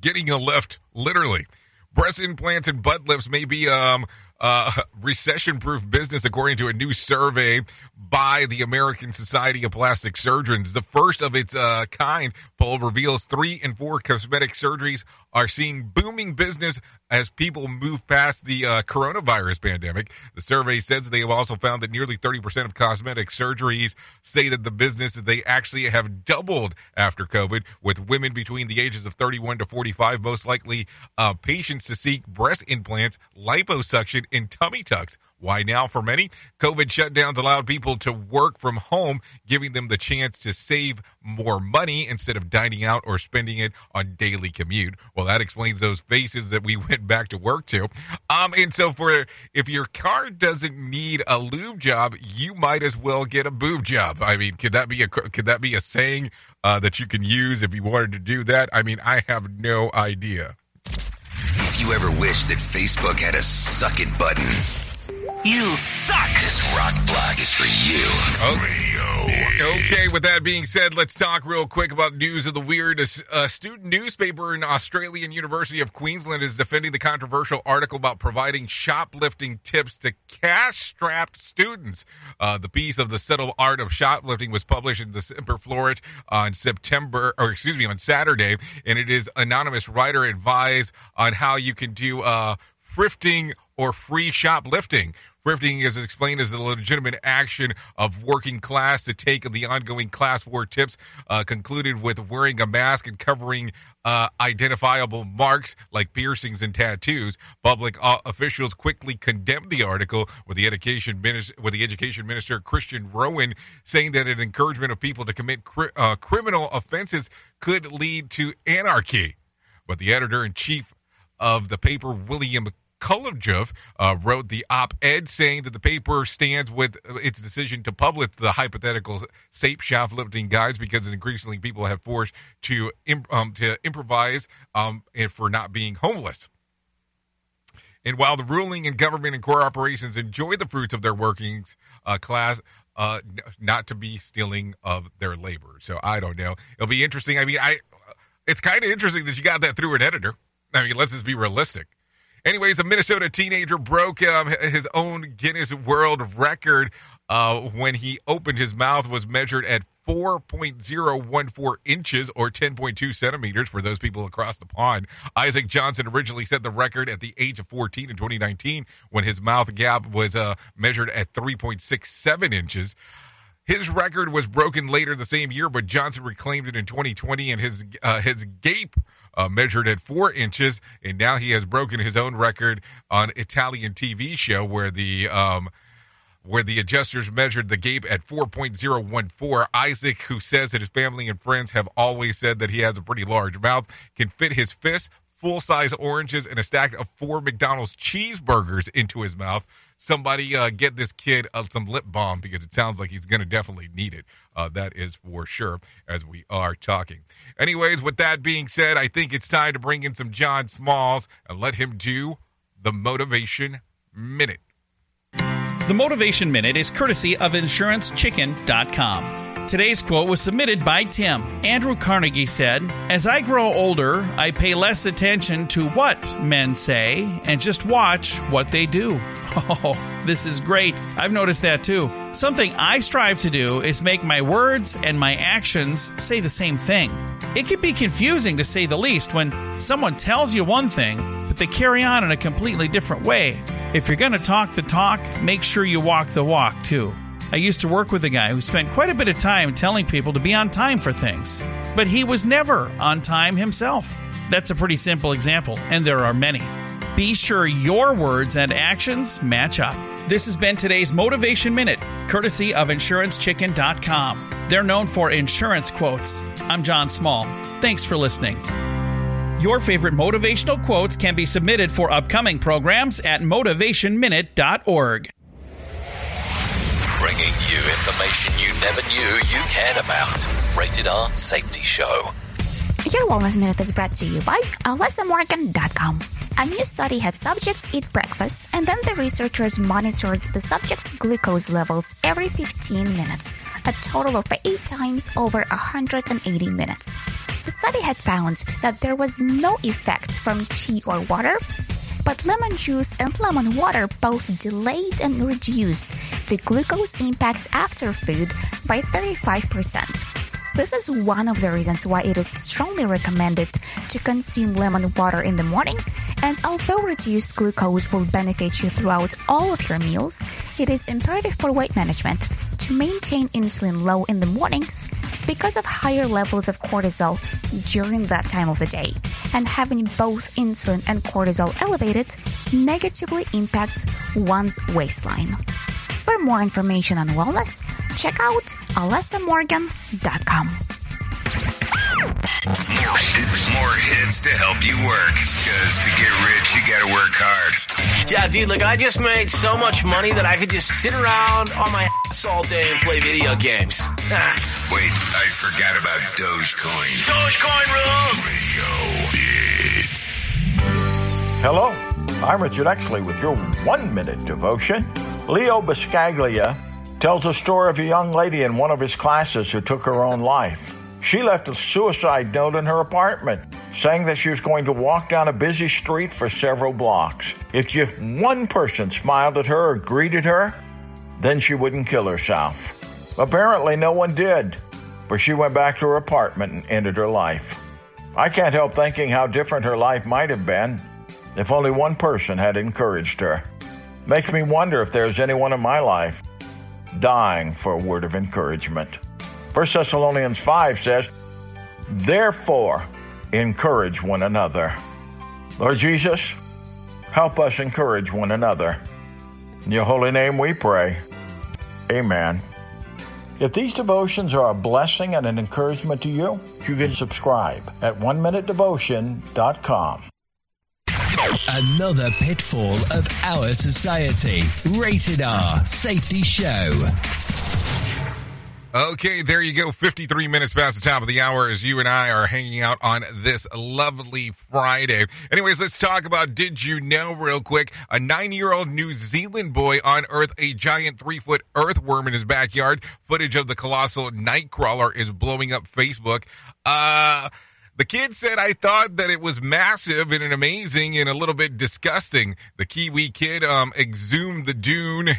Getting a lift, literally. Breast implants and butt lifts may be um, uh, (laughs) recession proof business, according to a new survey by the American Society of Plastic Surgeons. The first of its uh, kind poll reveals three and four cosmetic surgeries are seeing booming business as people move past the uh, coronavirus pandemic. The survey says they have also found that nearly 30% of cosmetic surgeries say that the business that they actually have doubled after COVID, with women between the ages of 31 to 45 most likely uh, patients to seek breast implants, liposuction, and tummy tucks. Why now for many? COVID shutdowns allowed people to work from home, giving them the chance to save more money instead of dining out or spending it on daily commute. Well, that explains those faces that we (laughs) went back to work to. Um, and so for if your car doesn't need a lube job, you might as well get a boob job. I mean, could that be a could that be a saying uh, that you can use if you wanted to do that? I mean, I have no idea. You ever wish that Facebook had a suck it button, you suck. This rock block is for you. Okay, with that being said, let's talk real quick about news of the weird. A uh, student newspaper in Australian University of Queensland is defending the controversial article about providing shoplifting tips to cash-strapped students. Uh, the piece of the subtle art of shoplifting was published in the Semper Floreat on September, or excuse me, on Saturday, and it is anonymous writer advise on how you can do uh, thrifting or free shoplifting. Thrifting is explained as a legitimate action of working class to take the ongoing class war tips, uh, concluded with wearing a mask and covering uh, identifiable marks like piercings and tattoos. Public uh, officials quickly condemned the article, with the education minister, with the education minister Christian Rowan saying that an encouragement of people to commit cri- uh, criminal offenses could lead to anarchy. But the editor in chief of the paper, William Kulovjev uh, wrote the op-ed saying that the paper stands with its decision to publish the hypothetical safe shoplifting guides because increasingly people have forced to imp- um, to improvise um, and for not being homeless. And while the ruling and government and corporations enjoy the fruits of their workings uh, class, uh, n- not to be stealing of their labor. So I don't know. It'll be interesting. I mean, I it's kind of interesting that you got that through an editor. I mean, let's just be realistic. Anyways, a Minnesota teenager broke um, his own Guinness World Record uh, when he opened his mouth was measured at 4.014 inches or 10.2 centimeters for those people across the pond. Isaac Johnson originally set the record at the age of 14 in 2019 when his mouth gap was uh, measured at 3.67 inches. His record was broken later the same year, but Johnson reclaimed it in 2020, and his uh, his gape uh, measured at four inches, and now he has broken his own record on Italian TV show where the um, where the adjusters measured the gape at 4.014. Isaac, who says that his family and friends have always said that he has a pretty large mouth, can fit his fist, full size oranges, and a stack of four McDonald's cheeseburgers into his mouth. Somebody uh, get this kid uh, some lip balm because it sounds like he's going to definitely need it. Uh, that is for sure as we are talking. Anyways, with that being said, I think it's time to bring in some John Smalls and let him do the Motivation Minute. The Motivation Minute is courtesy of InsuranceChicken.com. Today's quote was submitted by Tim. Andrew Carnegie said, As I grow older, I pay less attention to what men say and just watch what they do. (laughs) Oh, this is great. I've noticed that too. Something I strive to do is make my words and my actions say the same thing. It can be confusing to say the least when someone tells you one thing, but they carry on in a completely different way. If you're going to talk the talk, make sure you walk the walk too. I used to work with a guy who spent quite a bit of time telling people to be on time for things, but he was never on time himself. That's a pretty simple example, and there are many. Be sure your words and actions match up. This has been today's Motivation Minute, courtesy of InsuranceChicken.com. They're known for insurance quotes. I'm John Small. Thanks for listening. Your favorite motivational quotes can be submitted for upcoming programs at motivationminute.org. Information you never knew you cared about. Rated R Safety Show. Your Wellness Minute is brought to you by AlessaMorgan.com. A new study had subjects eat breakfast, and then the researchers monitored the subjects' glucose levels every 15 minutes, a total of eight times over 180 minutes. The study had found that there was no effect from tea or water, but lemon juice and lemon water both delayed and reduced the glucose impact after food by 35%. This is one of the reasons why it is strongly recommended to consume lemon water in the morning. And although reduced glucose will benefit you throughout all of your meals, it is imperative for weight management to maintain insulin low in the mornings because of higher levels of cortisol during that time of the day. And having both insulin and cortisol elevated negatively impacts one's waistline. For more information on wellness, check out alessamorgan.com. More, more hits to help you work. Because to get rich, you gotta work hard. Yeah, dude, like I just made so much money that I could just sit around on my ass all day and play video games. (laughs) Wait, I forgot about Dogecoin. Dogecoin rules! Hello, I'm Richard Exley with your one minute devotion. Leo Buscaglia tells a story of a young lady in one of his classes who took her own life. She left a suicide note in her apartment saying that she was going to walk down a busy street for several blocks. If just one person smiled at her or greeted her, then she wouldn't kill herself. Apparently, no one did, but she went back to her apartment and ended her life. I can't help thinking how different her life might have been if only one person had encouraged her. Makes me wonder if there's anyone in my life dying for a word of encouragement. 1 Thessalonians 5 says, Therefore, encourage one another. Lord Jesus, help us encourage one another. In your holy name we pray. Amen. If these devotions are a blessing and an encouragement to you, you can subscribe at one minute oneminutedevotion.com. Another pitfall of our society. Rated R Safety Show. Okay, there you go. 53 minutes past the top of the hour as you and I are hanging out on this lovely Friday. Anyways, let's talk about Did You Know real quick. A nine year old New Zealand boy unearthed a giant three foot earthworm in his backyard. Footage of the colossal nightcrawler is blowing up Facebook. Uh, the kid said, I thought that it was massive and amazing and a little bit disgusting. The Kiwi kid um, exhumed the dune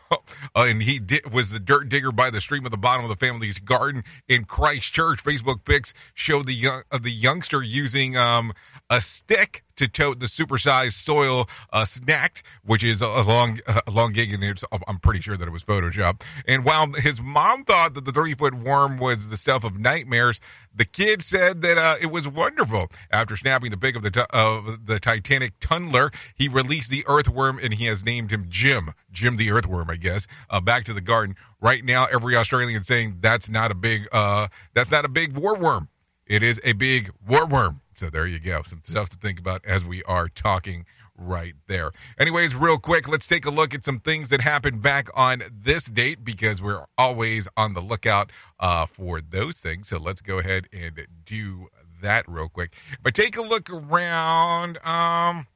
(laughs) and he was the dirt digger by the stream at the bottom of the family's garden in Christchurch. Facebook pics show the young, uh, the youngster using um, a stick to tote the supersized soil uh, snack, which is a long, a long gig, and I'm pretty sure that it was Photoshop. And while his mom thought that the three foot worm was the stuff of nightmares, the kid said that uh, it was wonderful. After snapping the pic of the ti- of the Titanic tunneler, he released the earthworm, and he has named him Jim, Jim the earthworm, I guess. Uh, back to the garden. Right now, every Australian saying that's not a big, uh, that's not a big war worm. It is a big war worm. So there you go. Some stuff to think about as we are talking right there. Anyways, real quick, let's take a look at some things that happened back on this date because we're always on the lookout uh, for those things. So let's go ahead and do that real quick. But take a look around. Um,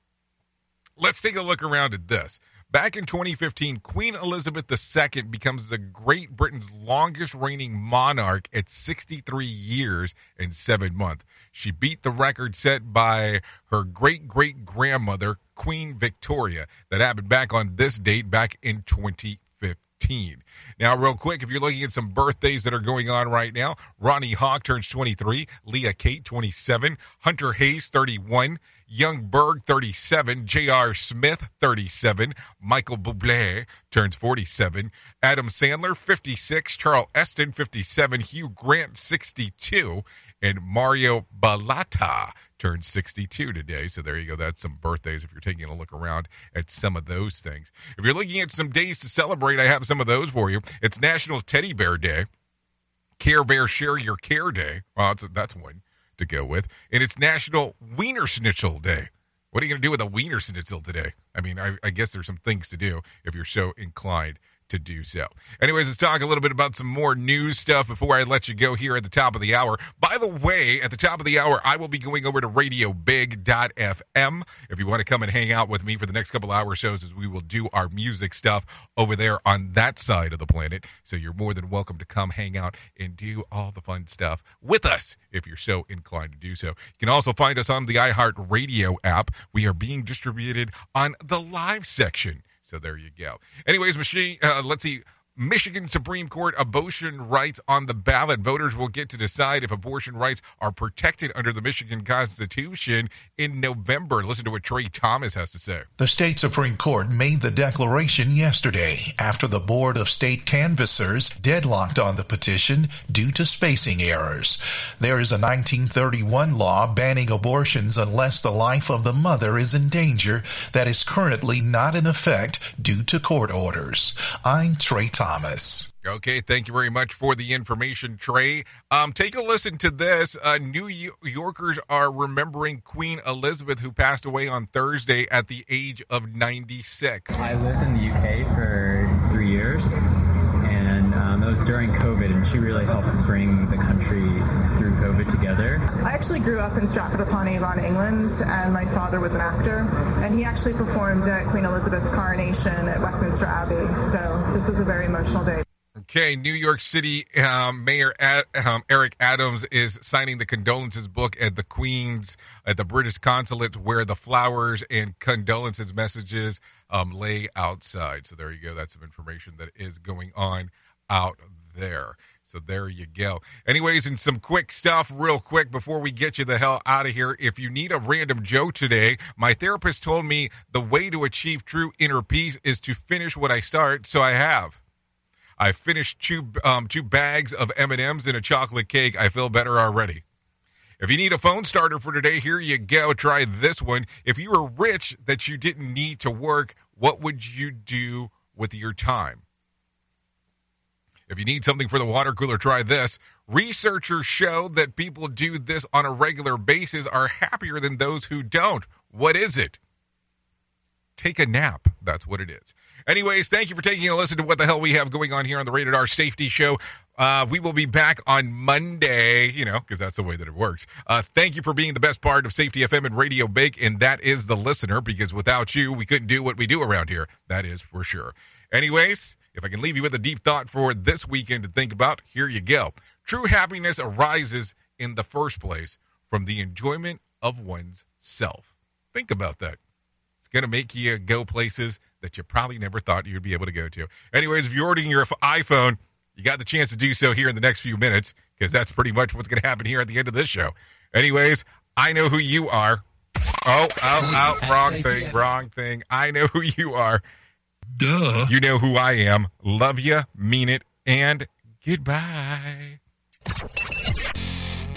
let's take a look around at this. Back in 2015, Queen Elizabeth II becomes the Great Britain's longest reigning monarch at 63 years and seven months. She beat the record set by her great great grandmother, Queen Victoria, that happened back on this date back in 2015. Now, real quick, if you're looking at some birthdays that are going on right now, Ronnie Hawk turns 23, Leah Kate 27, Hunter Hayes 31, Young Berg 37, J.R. Smith 37, Michael Bublé turns 47, Adam Sandler 56, Charles Esten 57, Hugh Grant 62, and Mario Balata turned 62 today. So there you go. That's some birthdays if you're taking a look around at some of those things. If you're looking at some days to celebrate, I have some of those for you. It's National Teddy Bear Day, Care Bear Share Your Care Day. Well, that's, that's one to go with. And it's National Wiener Schnitzel Day. What are you going to do with a Wiener Schnitzel today? I mean, I, I guess there's some things to do if you're so inclined to do so. Anyways, let's talk a little bit about some more news stuff before I let you go here at the top of the hour. By the way, at the top of the hour, I will be going over to radiobig.fm if you want to come and hang out with me for the next couple hour shows as we will do our music stuff over there on that side of the planet. So you're more than welcome to come hang out and do all the fun stuff with us if you're so inclined to do so. You can also find us on the iHeart Radio app. We are being distributed on the live section. So there you go. Anyways, machine. Uh, let's see. Michigan Supreme Court abortion rights on the ballot. Voters will get to decide if abortion rights are protected under the Michigan Constitution in November. Listen to what Trey Thomas has to say. The state Supreme Court made the declaration yesterday after the Board of State Canvassers deadlocked on the petition due to spacing errors. There is a 1931 law banning abortions unless the life of the mother is in danger that is currently not in effect due to court orders. I'm Trey Thomas. Okay, thank you very much for the information, Trey. Um, take a listen to this. Uh, New Yorkers are remembering Queen Elizabeth, who passed away on Thursday at the age of 96. I lived in the UK for three years, and um, it was during COVID, and she really helped bring the country through COVID together. I actually grew up in Stratford upon Avon, England, and my father was an actor, and he actually performed at Queen Elizabeth's coronation at Westminster Abbey. So this was a very emotional day. Okay, New York City um, Mayor Ad, um, Eric Adams is signing the condolences book at the Queen's at the British consulate, where the flowers and condolences messages um, lay outside. So there you go. That's some information that is going on out there. So there you go. Anyways, and some quick stuff, real quick, before we get you the hell out of here. If you need a random joke today, my therapist told me the way to achieve true inner peace is to finish what I start. So I have. I finished two um, two bags of M and M's and a chocolate cake. I feel better already. If you need a phone starter for today, here you go. Try this one. If you were rich that you didn't need to work, what would you do with your time? If you need something for the water cooler, try this. Researchers show that people do this on a regular basis are happier than those who don't. What is it? Take a nap. That's what it is. Anyways, thank you for taking a listen to what the hell we have going on here on the Rated R Safety Show. Uh, we will be back on Monday, you know, because that's the way that it works. Uh, thank you for being the best part of Safety FM and Radio Big, and that is the listener, because without you, we couldn't do what we do around here. That is for sure. Anyways, if I can leave you with a deep thought for this weekend to think about, here you go. True happiness arises in the first place from the enjoyment of one's self. Think about that. It's going to make you go places that you probably never thought you'd be able to go to. Anyways, if you're ordering your iPhone, you got the chance to do so here in the next few minutes because that's pretty much what's going to happen here at the end of this show. Anyways, I know who you are. Oh, oh, oh, wrong thing, wrong thing. I know who you are. Duh. You know who I am. Love you, mean it, and goodbye.